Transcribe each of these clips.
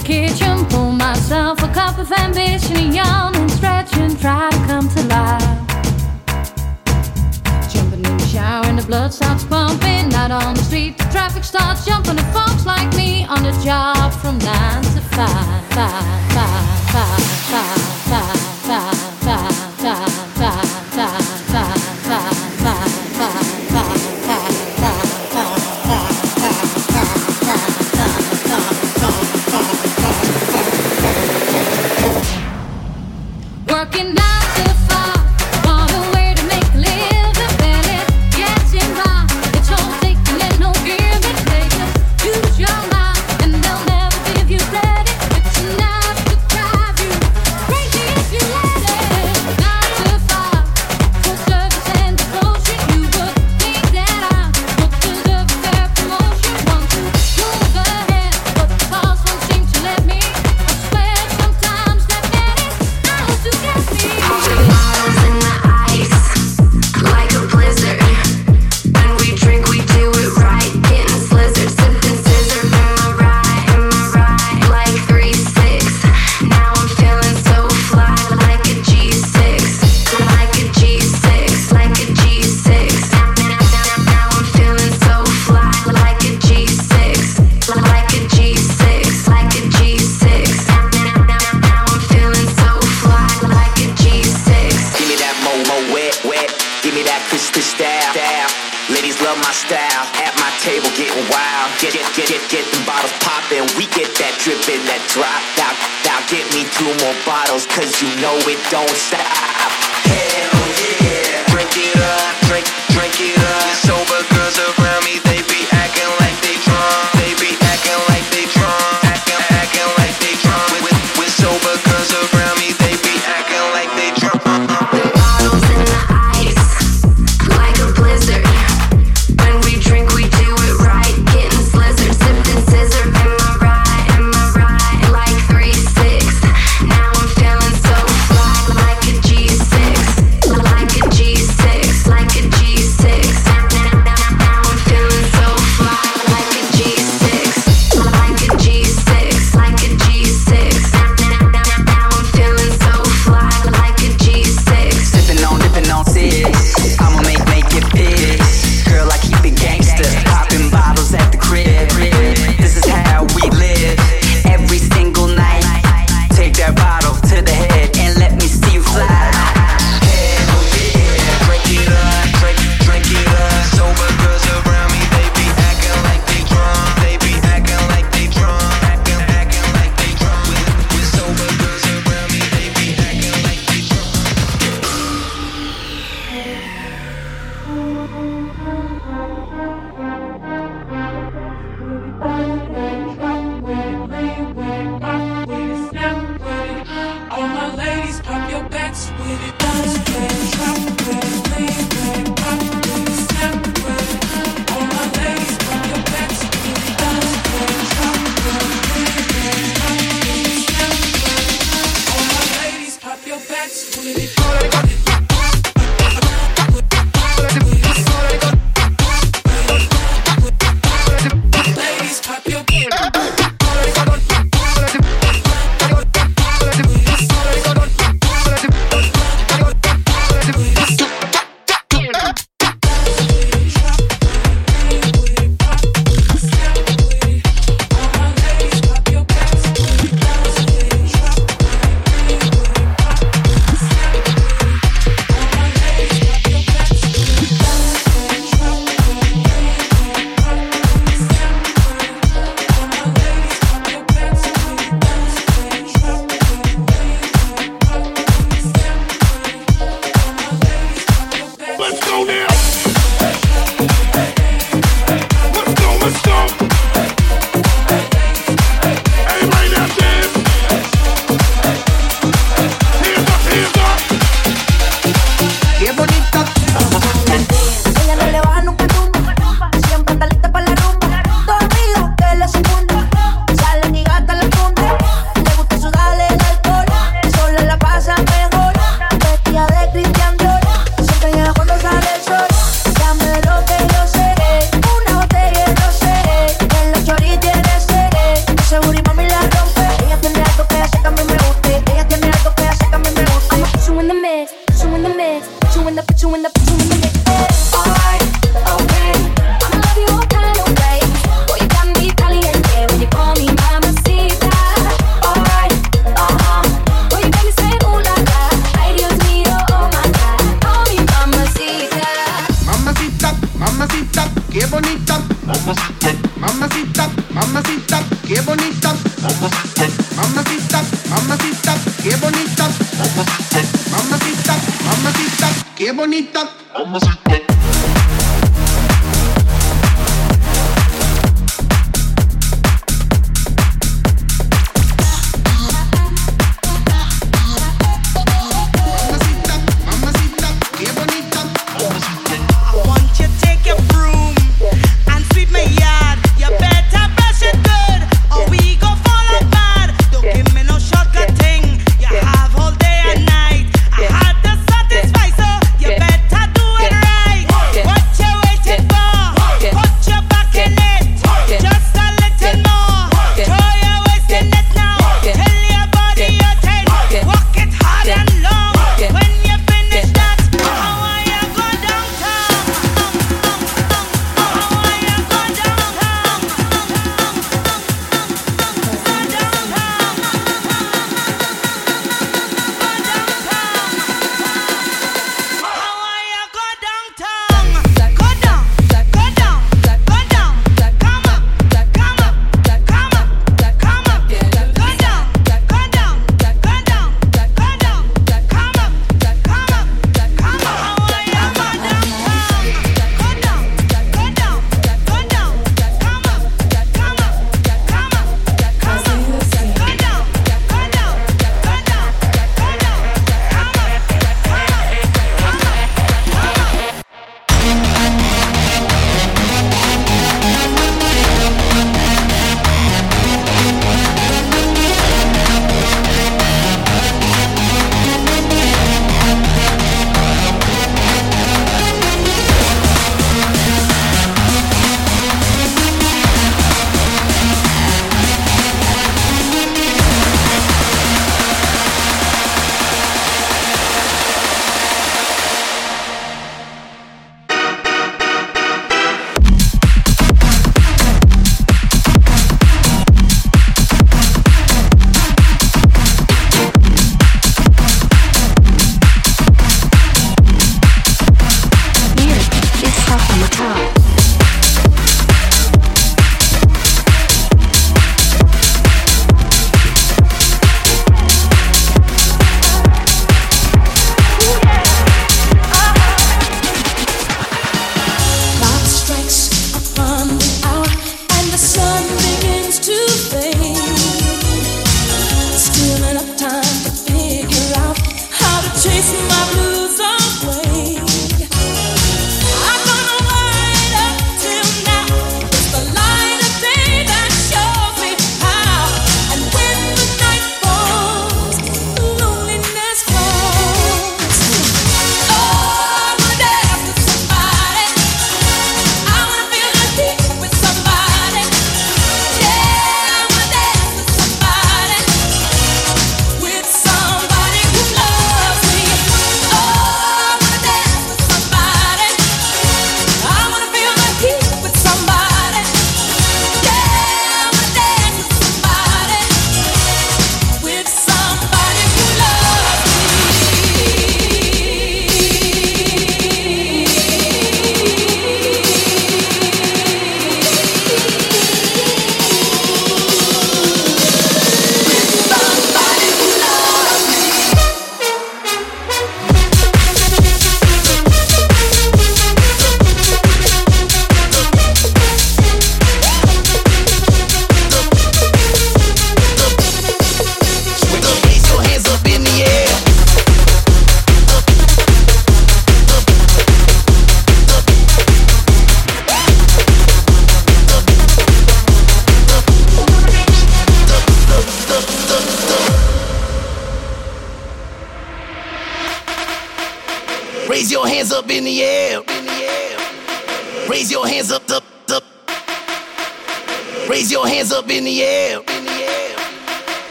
the kitchen, pour myself a cup of ambition, and yawn and stretch and try to come to life. Jumping in the shower and the blood starts pumping. Out on the street, the traffic starts jumping. The folks like me on the job from nine to five. five.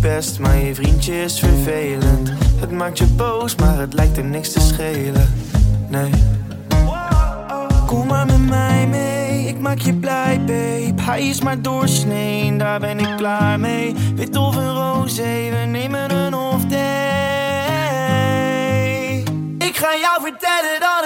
best, maar je vriendje is vervelend. Het maakt je boos, maar het lijkt er niks te schelen. Nee. Kom maar met mij mee, ik maak je blij, babe. Hij is maar doorsnee, daar ben ik klaar mee. Wit of een roze, we nemen een off day. Ik ga jou vertellen dat.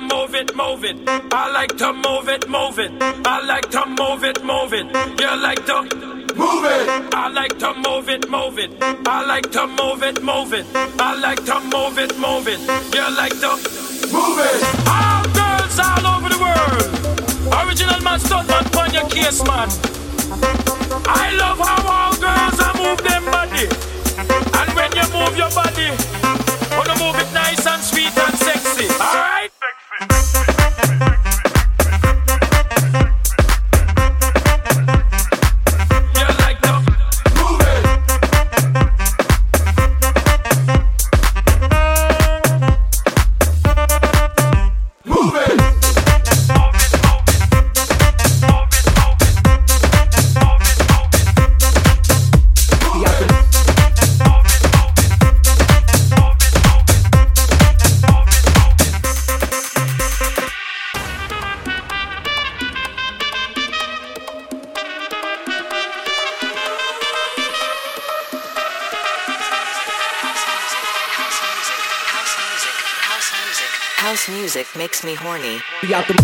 To move it, move it. I like to move it, move it. I like to move it, move it. You like to move it. I like to move it, move it. I like to move it, move it. I like to move it, move it. You like to move it. All girls all over the world. Original man, stunt man, pon your case, man. I love how all girls are move them body. And when you move your body, wanna move it nice and sweet and sexy. Alright? Música makes me horny. We out the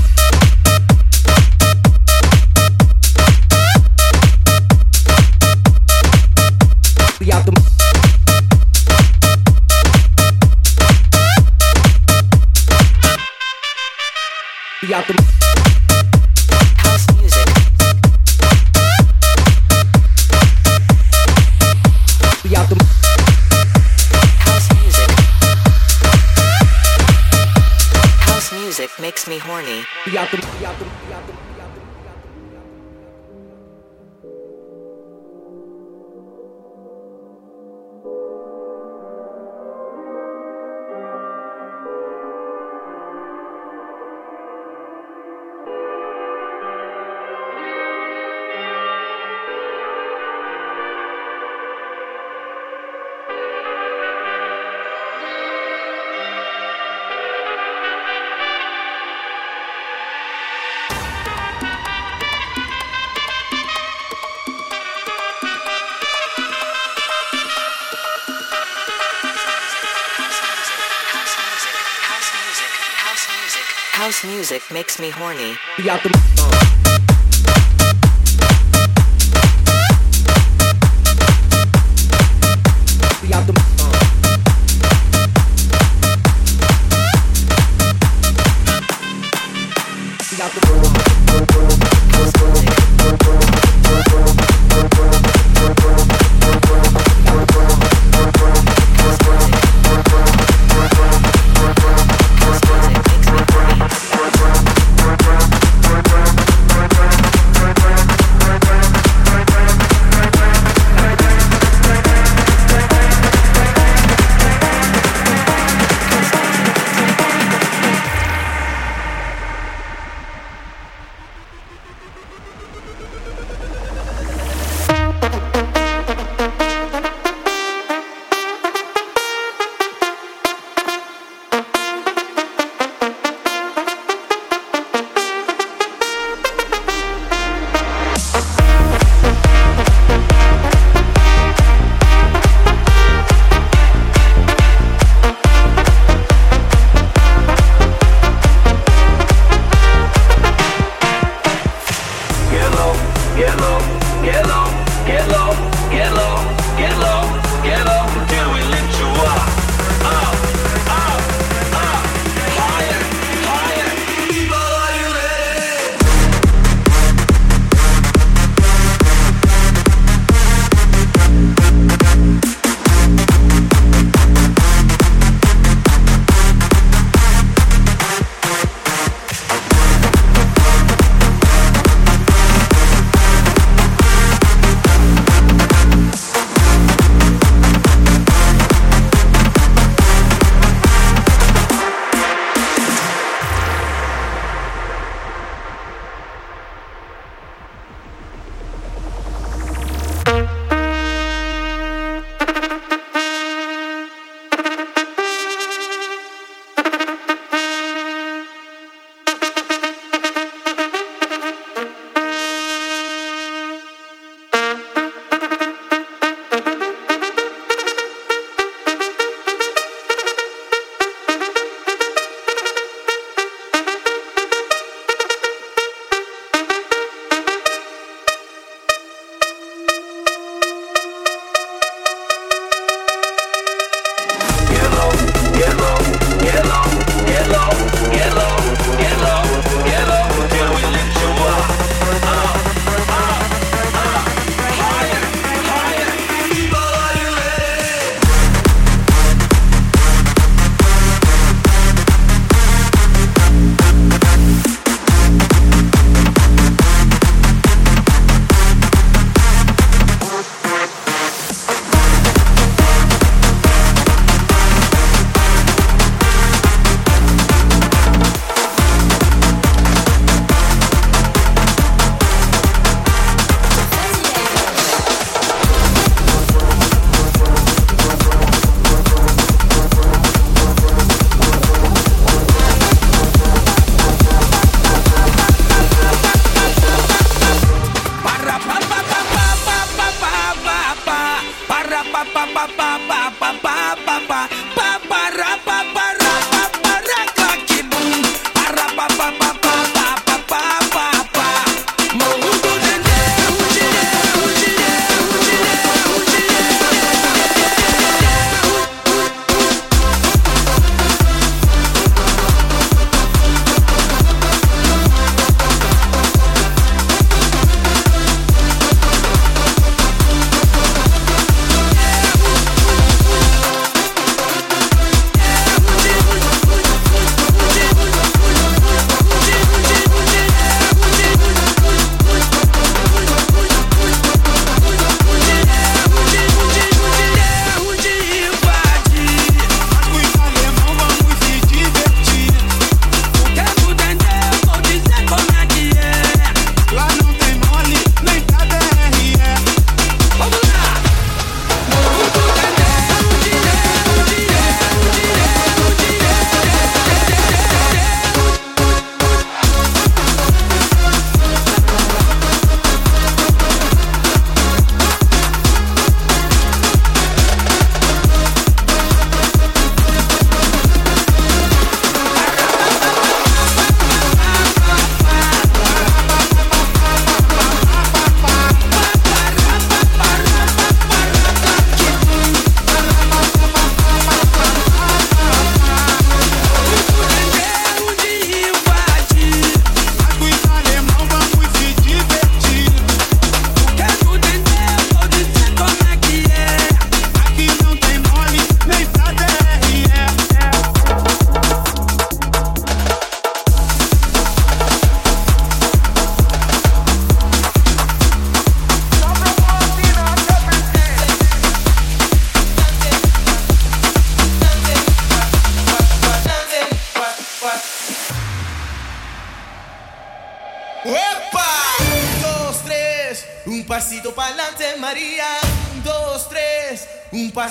me horny. House music makes me horny.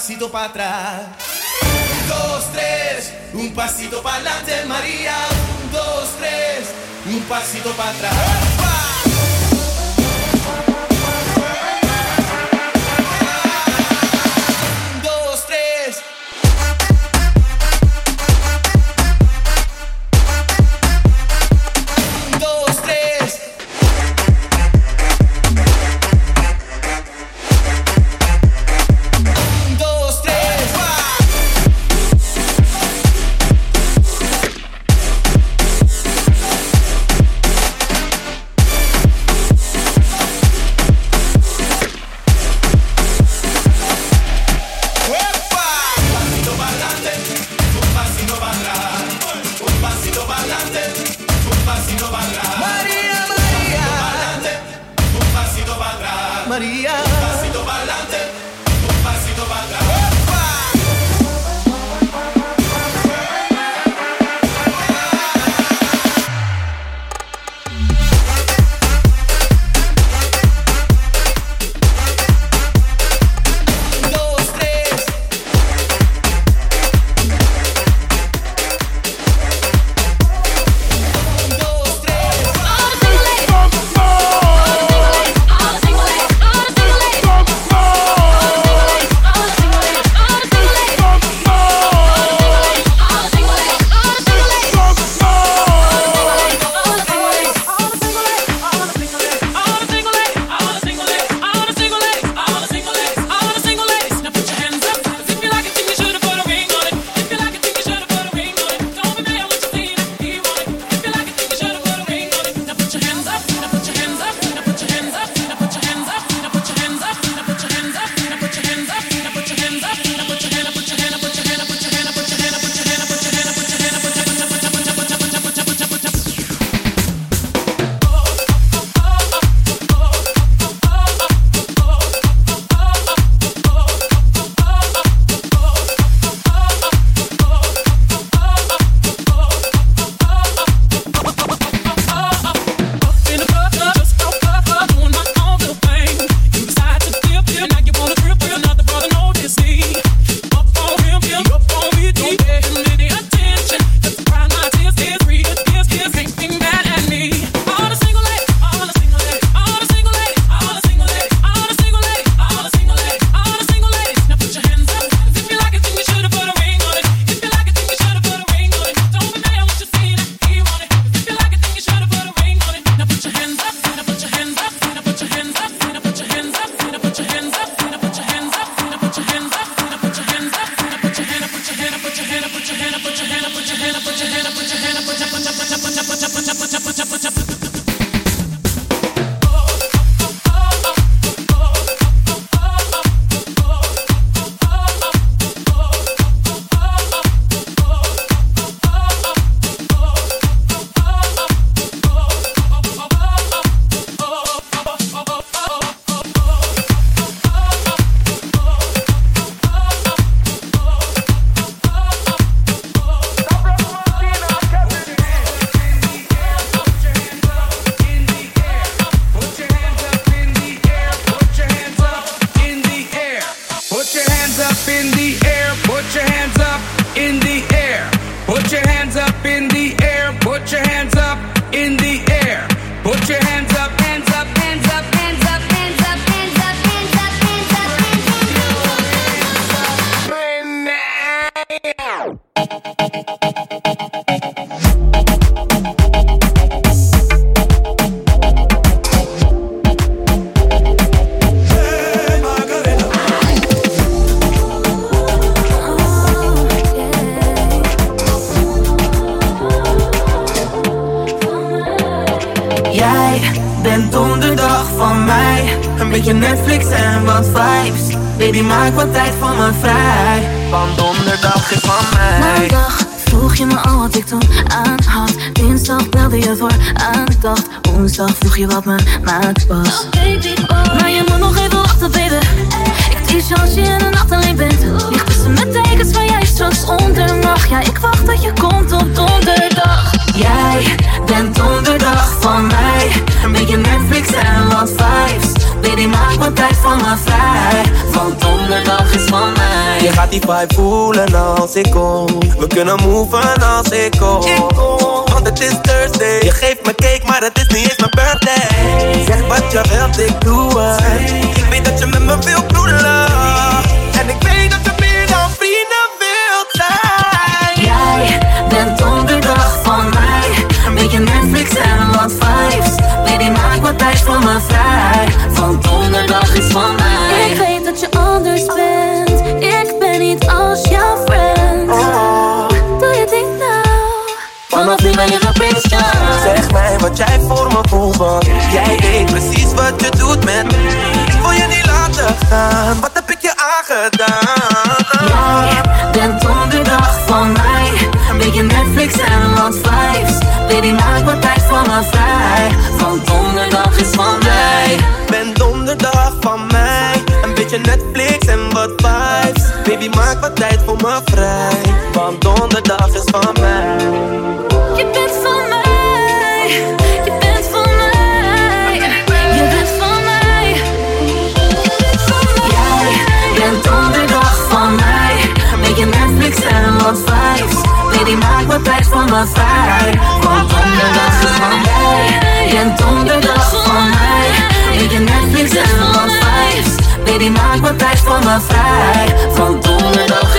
Assim, se para trás. Straks onder mag. Ja, ik wacht dat je komt op donderdag. Jij bent donderdag van mij. Een beetje Netflix en wat vibes. Baby, maak wat tijd van me vrij. Want donderdag is van mij. Je gaat die vibe voelen als ik kom. We kunnen moven als ik kom. Want het is Thursday. Je geeft me cake, maar het is niet eens mijn birthday. Zeg wat je wilt, ik doe het. Ik weet dat je met me wilt broeden. Voor me vrij. Want donderdag is van mij. Ik weet dat je anders bent. Ik ben niet als jouw friend. Doe je ding nou. Vanaf nu ben je mijn Prince Charles. Zeg mij wat jij voor me voelt, want jij weet precies wat je doet met me. Ik wil je niet laten gaan, wat heb ik je aangedaan? Jij bent donderdag van mij. Beetje Netflix en wat vibes. Baby, maak wat tijd voor me vrij. Want donderdag is van mij. Ben donderdag van mij, een beetje Netflix en wat vibes. Baby, maak wat tijd voor me vrij, want donderdag is van mij. Je bent van mij. Je bent van mij. Je bent van mij. Jij bent donderdag van mij. Een beetje Netflix en wat vibes. Baby, maak wat tijd voor me vrij. Want donderdag is van mij. Bent donderdag Baby, maak wat tijd voor me vrij. Want donderdag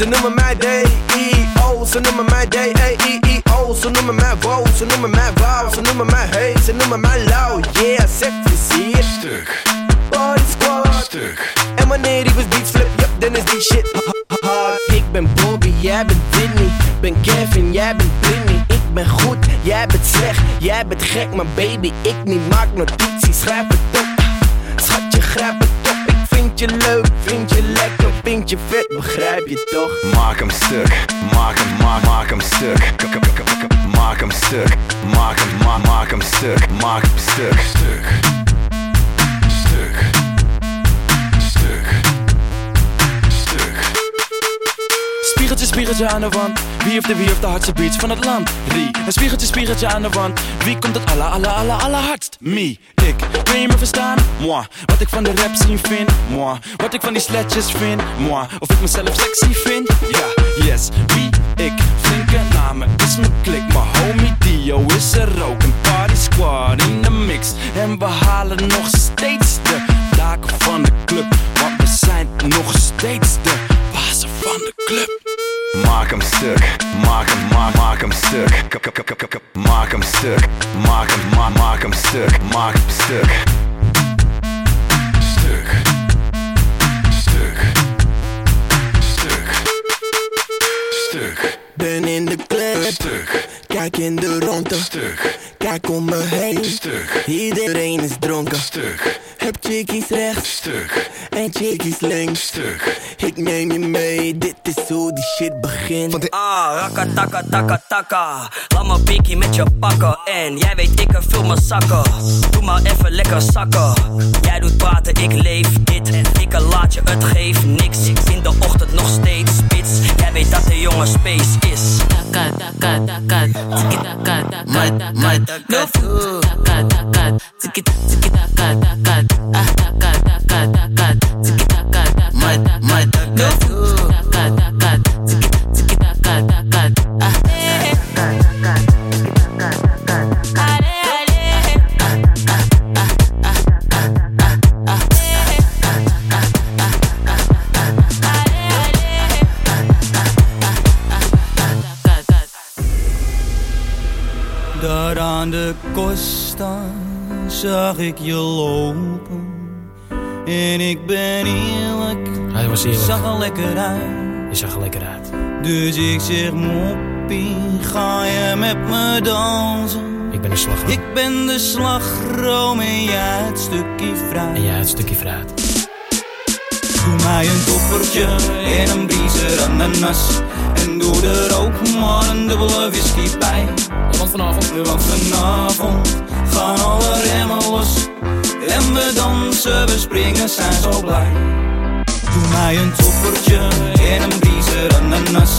Ze noemen mij D-E-O, ze noemen mij D-E-E-O, ze noemen mij Wow, ze noemen mij Wow, ze noemen mij Hey, ze noemen mij Low, yeah, zet plezier. Stuk. Body squad. Stuk. En wanneer die was beats flip, yup, dan is die shit hard. Ik ben Bobby, jij bent Whitney, ben Kevin, jij bent Britney. Ik ben goed, jij bent slecht, jij bent gek, maar baby, ik niet maak notities, schrijf het op. Schatje, grijp het op, ik vind je leuk, vind je lekker, vind je vet, begrijp je toch? Maak hem stuk, maak hem, maak, maak hem stuk. Maak hem stuk, maak hem, ma maak hem stuk, maak hem. Stuk. Stuk. Spiegeltje, spiegeltje aan de wand. Wie heeft de wie heeft de hardste beats van het land? Rie. Een spiegeltje, spiegeltje aan de wand. Wie komt het alla, alla, alla, alla hardst? Me. Ik. Kun je me verstaan? Moi. Wat ik van de rap scene vind? Moi. Wat ik van die sletjes vind? Moi. Of ik mezelf sexy vind? Ja, yes. Wie? Ik. Flinke namen is mijn klik. Mijn homie Dio is er ook. Een party squad in de mix. En we halen nog steeds de daken van de club. Want we zijn nog steeds de van de club. Maak hem stuk, maak hem, ma maak hem stuk. Maak hem stuk, maak hem, ma maak hem stuk, maak hem stuk. Stuk. Stuk. Stuk. Stuk. Ben in de club, Stuk. Kijk in de ronde, Stuk. kijk om me heen, Stuk. iedereen is dronken. Stuk. Heb chickies rechts Stuk. en chickies links. Stuk. Ik neem je mee, dit is hoe die shit begint. Want Ah, rakka taka taka taka. Laat me pikkie met je pakken. En jij weet, ik vul mijn zakken. Doe maar even lekker zakken. Jij doet praten, ik leef dit. Ik laat je, het geeft niks. In de ochtend nog steeds spits. Jij weet dat de jongen space is. Taka taka taka. Tiki taka taka taka. No. Taka taka. Tiki tiki taka taka. Zag ik je lopen. En ik ben eerlijk, Hij was eerlijk. je zag er lekker uit. Je zag er lekker uit. Dus ik zeg moppie, ga je met me dansen? Ik ben een slagroom. Ik ben de slagroom en jij het stukje fruit. En jij het stukje fruit. Doe mij een toppertje en een briezer ananas. En doe er ook maar een dubbele whisky bij. Want vanavond? Want vanavond gaan alle remmen los. En we dansen, we springen, zijn zo blij. Doe mij een toppertje en een briezer ananas.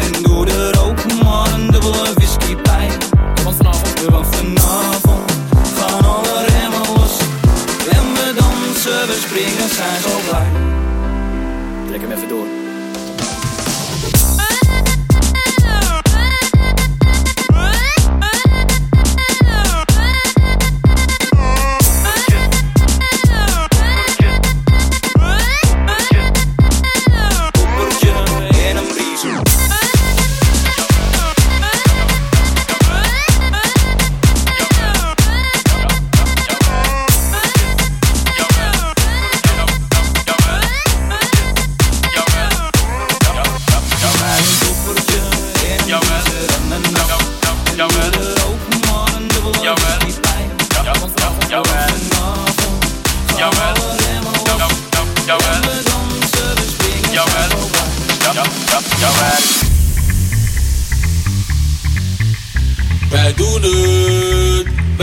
En doe er ook maar een dubbele whisky bij. Want vanavond? Want vanavond gaan alle remmen los. En we dansen, we springen, zijn zo blij. Trek hem even door.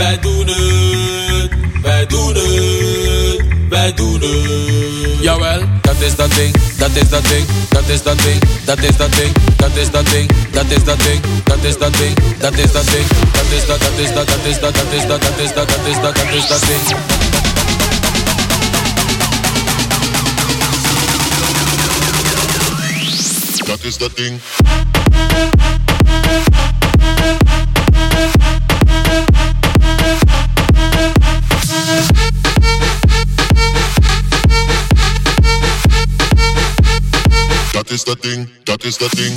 Wij doen het, wij doen het, wij doen het. Jawel, dat is dat ding, dat is dat ding, dat is dat ding, dat is dat ding, dat is dat ding, dat is dat ding, dat is dat ding, dat is dat ding, dat is dat, dat is dat, dat is dat, dat is dat, dat is dat, dat is dat, dat is dat ding. Dat is dat ding. the thing, that is the thing.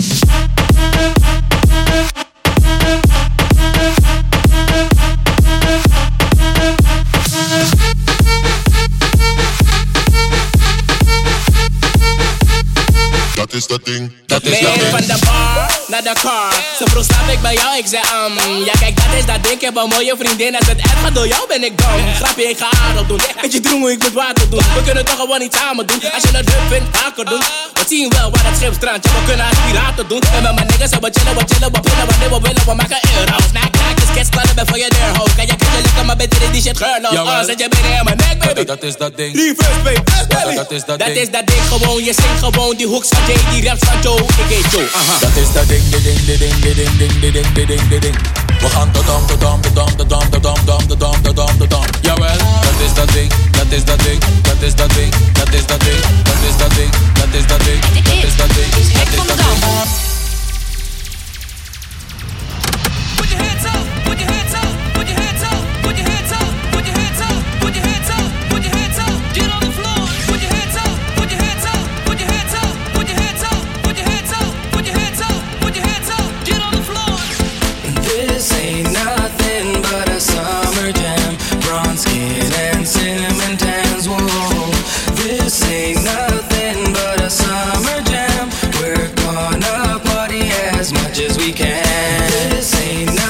That is the thing. That is the thing. from the bar, not the car. Ze vroeg slaap ik bij jou, ik zei um. Ja kijk, dat is dat ding, ik heb een mooie vriendin. Als het echt gaat door jou ben ik dom. Grapje, ik ga aardig doen. Weet je droom hoe ik moet water doen. We kunnen toch gewoon iets samen doen. Als je het hub vindt, vaker doen. We zien wel waar het schip strandt. Ja, we kunnen aspiraten doen. En met mijn niggas, we chillen, we chillen, we pillen, wanneer we willen, we maken euro's. Is kids, klannen, ben voor je deur, ho. Kan je kunnen lekker, maar beter in die shit geurloos. Oh, zet je binnen in mijn nek, baby. Dat, dat is dat ding. Reverse, baby. Dat, dat is dat Dat ding. is dat ding gewoon, je zingt gewoon die hooks van Jay, die raps van Joe. Ik heet Joe, aha. Dat is dat ding, ding, die ding, ding, ding, ding, ding, die ding. We gaan de dam, de dam, de dam, de dam, de dam, dam, de dam, de dam, de dam. Jawel, dat is dat ding, dat is dat ding, dat is dat ding, dat is dat ding, dat is dat ding, dat is dat ding, dat is dat ding, dat is dat ding. Put your hands up, put your hands up, as much as we can. This ain't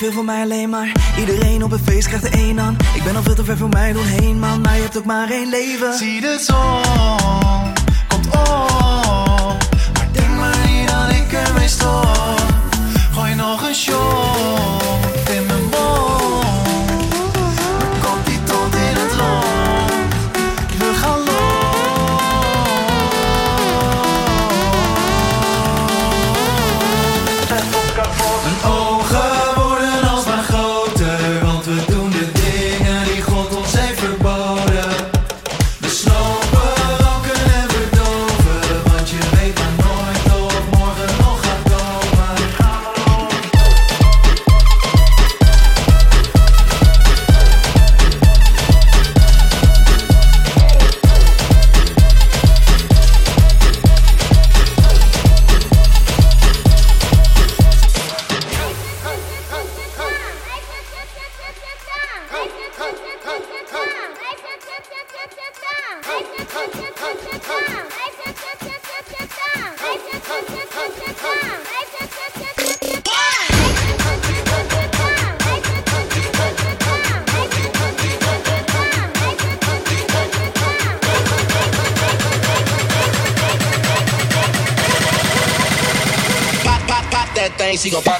veel voor mij alleen maar Iedereen op een feest krijgt er één aan Ik ben al veel te ver voor mij doen heen man Maar je hebt ook maar één leven Zie de zon, komt op. Maar denk maar niet dat ik ermee stop. sigo para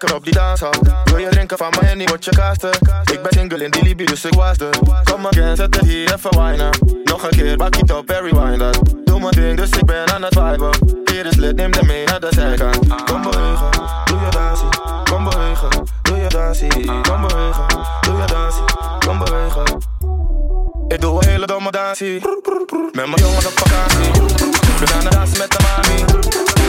lekker op die danshal. Wil je drinken van mijn niet wat je kasten. Ik ben single in die Libby, dus ik waste. er. Kom again, zet het hier even wijnen. Nog een keer, bak ik op en rewind dat. Doe mijn ding, dus ik ben aan het viben. Hier is lid, neem de mee naar de zijkant. Kom bewegen, doe je dansie. Kom bewegen, doe je dansie. Kom bewegen, doe je dansie. Kom bewegen. Ik doe een hele domme dansie. Met mijn jongen op vakantie. We gaan naar dansen met de mami.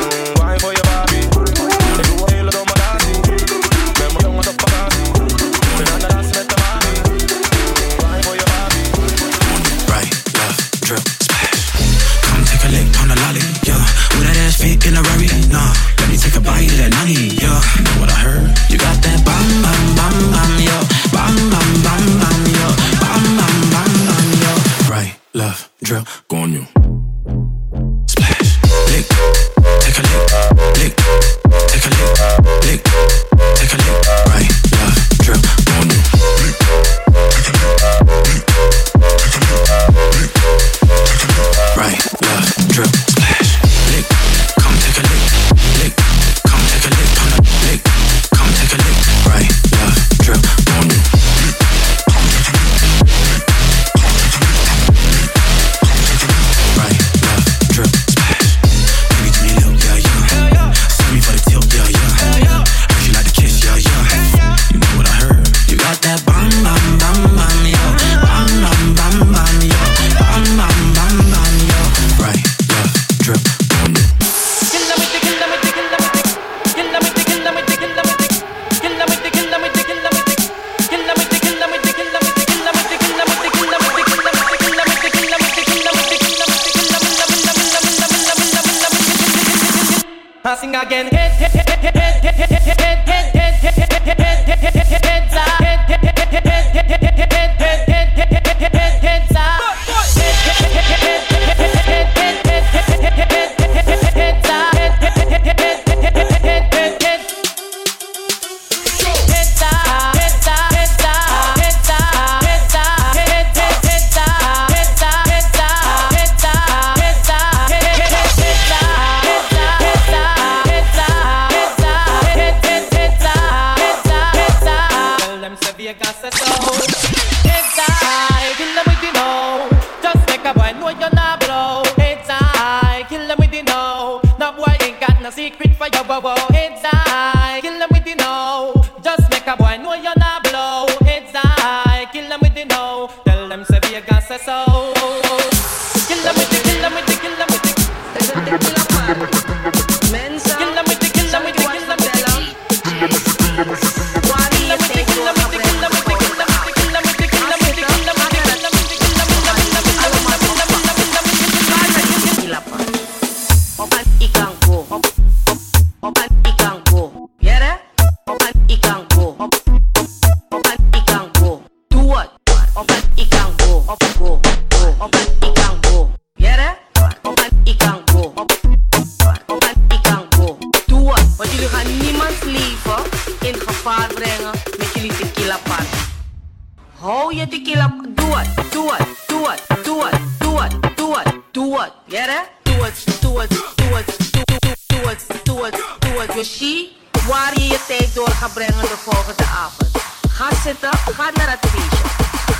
tequila. Do it, do it, do it, do it, do it, do it, do it. Yeah, that? Do it, do it, do it, do it, do it, do it, do it. Dus zie waar je je tijd door gaat brengen de volgende avond. Ga zitten, ga naar het feestje.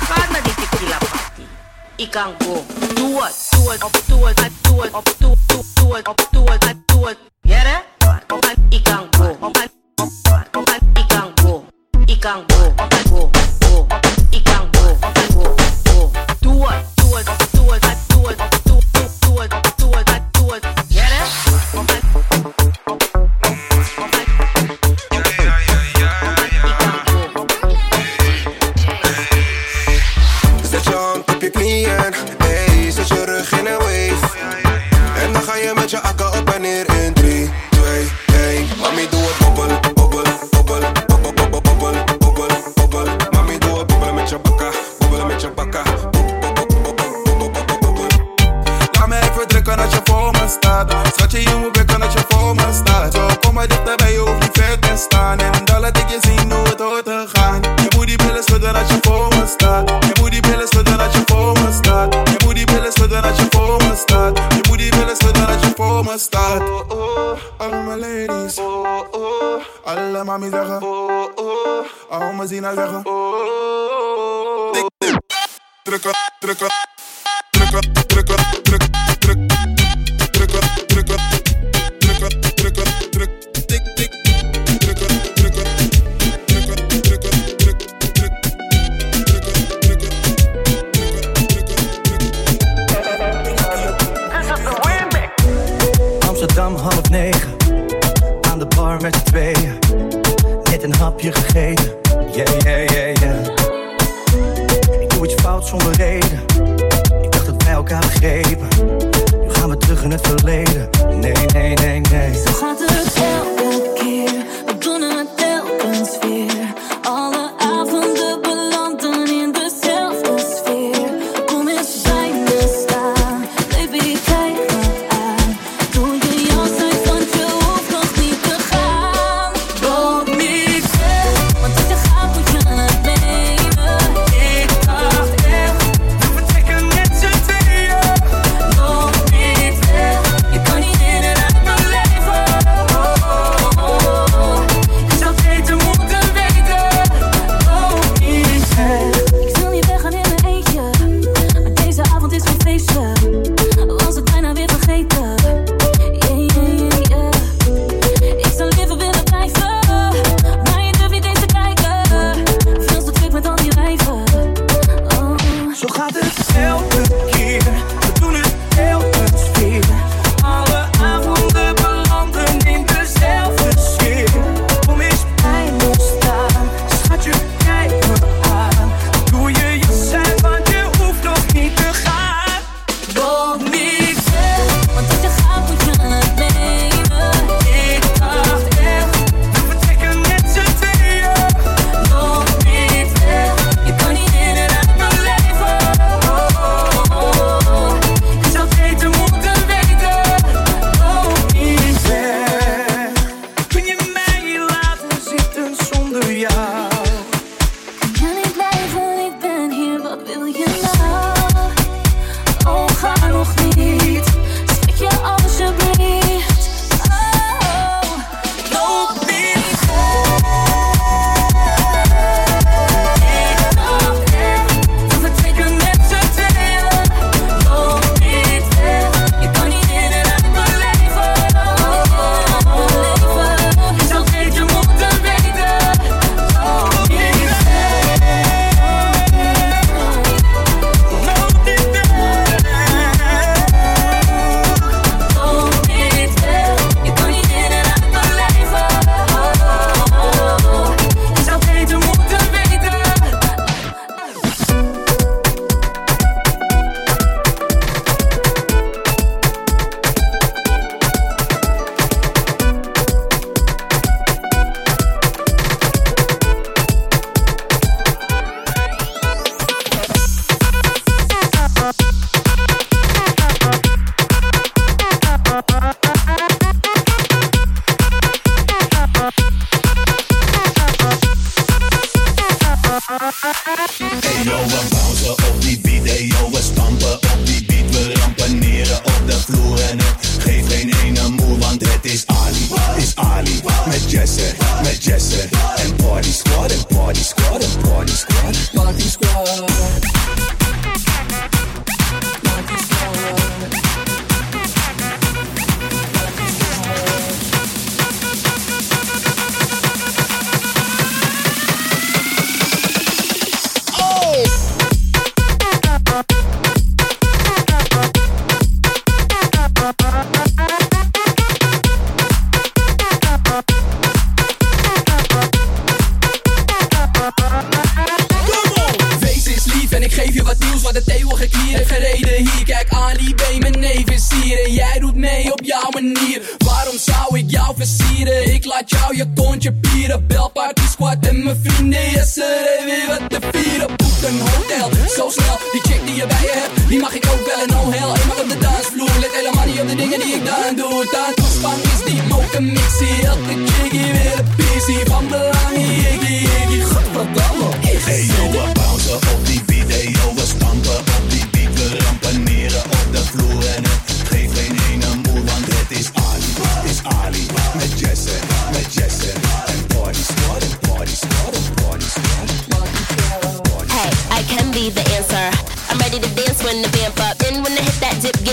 Ga naar die tequila party. Ik Do go. Do it, do it, do it, do it, do it. zonder reden. Ik dacht dat wij elkaar begrepen. Nu gaan we terug in het verleden. Nee, nee, nee, nee. Zo gaat het elke keer.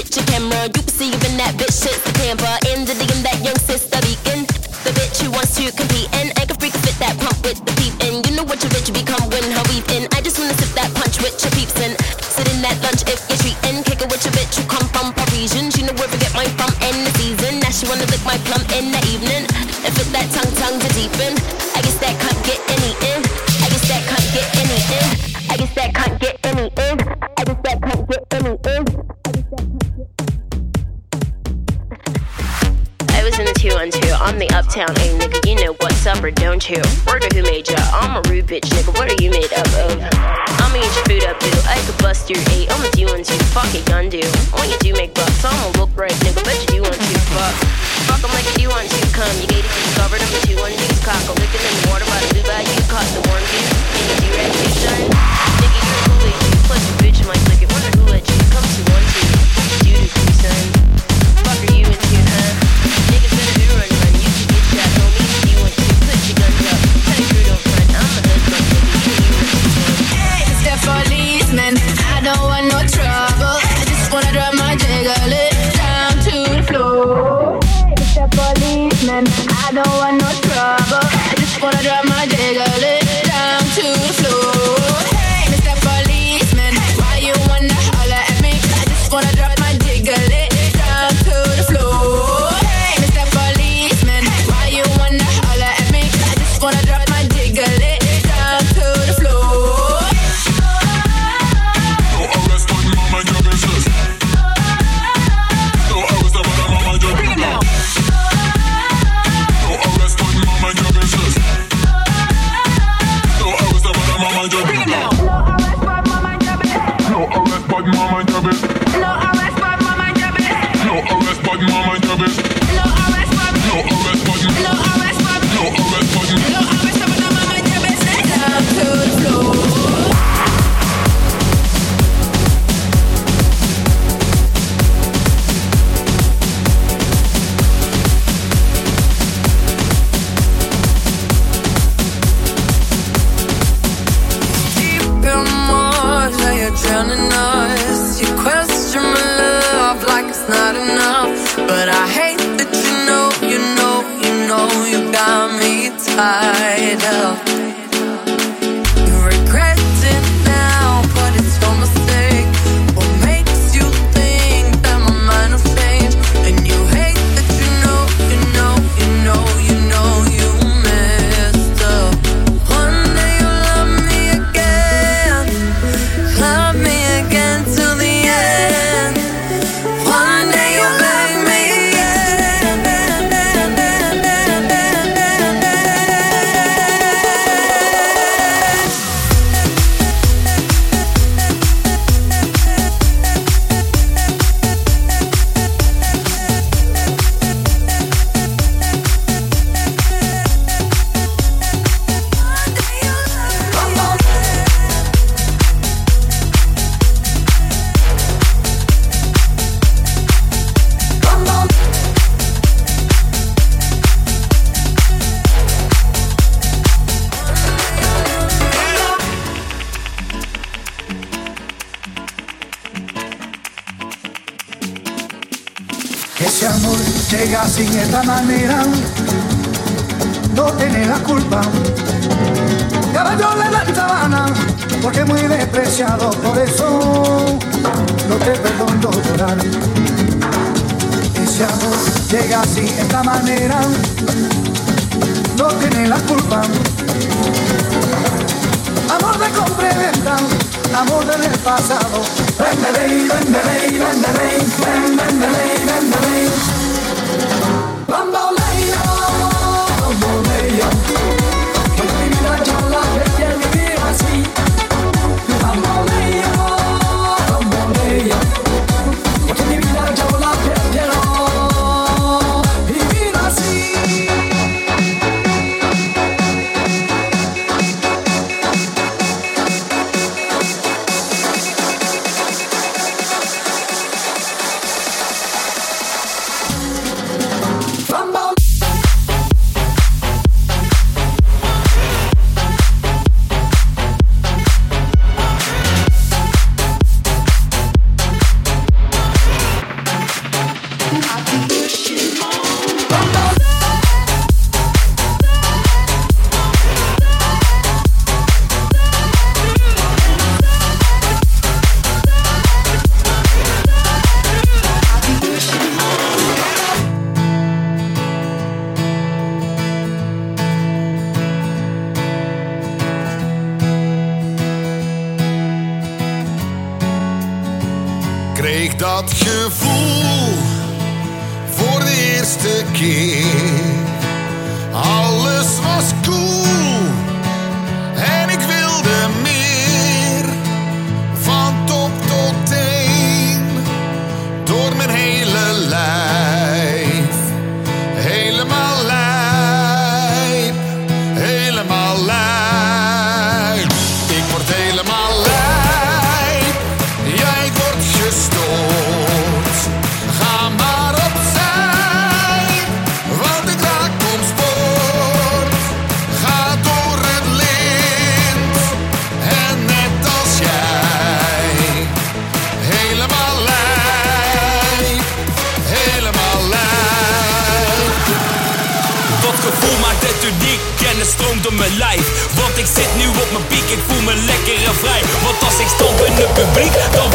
lift your camera. You can see that bitch shit's the camper. In the digging that young sister beacon. The bitch who wants to compete and I can freak fit that pump with the peep and you know what your bitch become when her weepin. I just wanna sip that punch with your peeps in. sit in that lunch if you treat but mama nervous. Want als ik stamp in het publiek, dan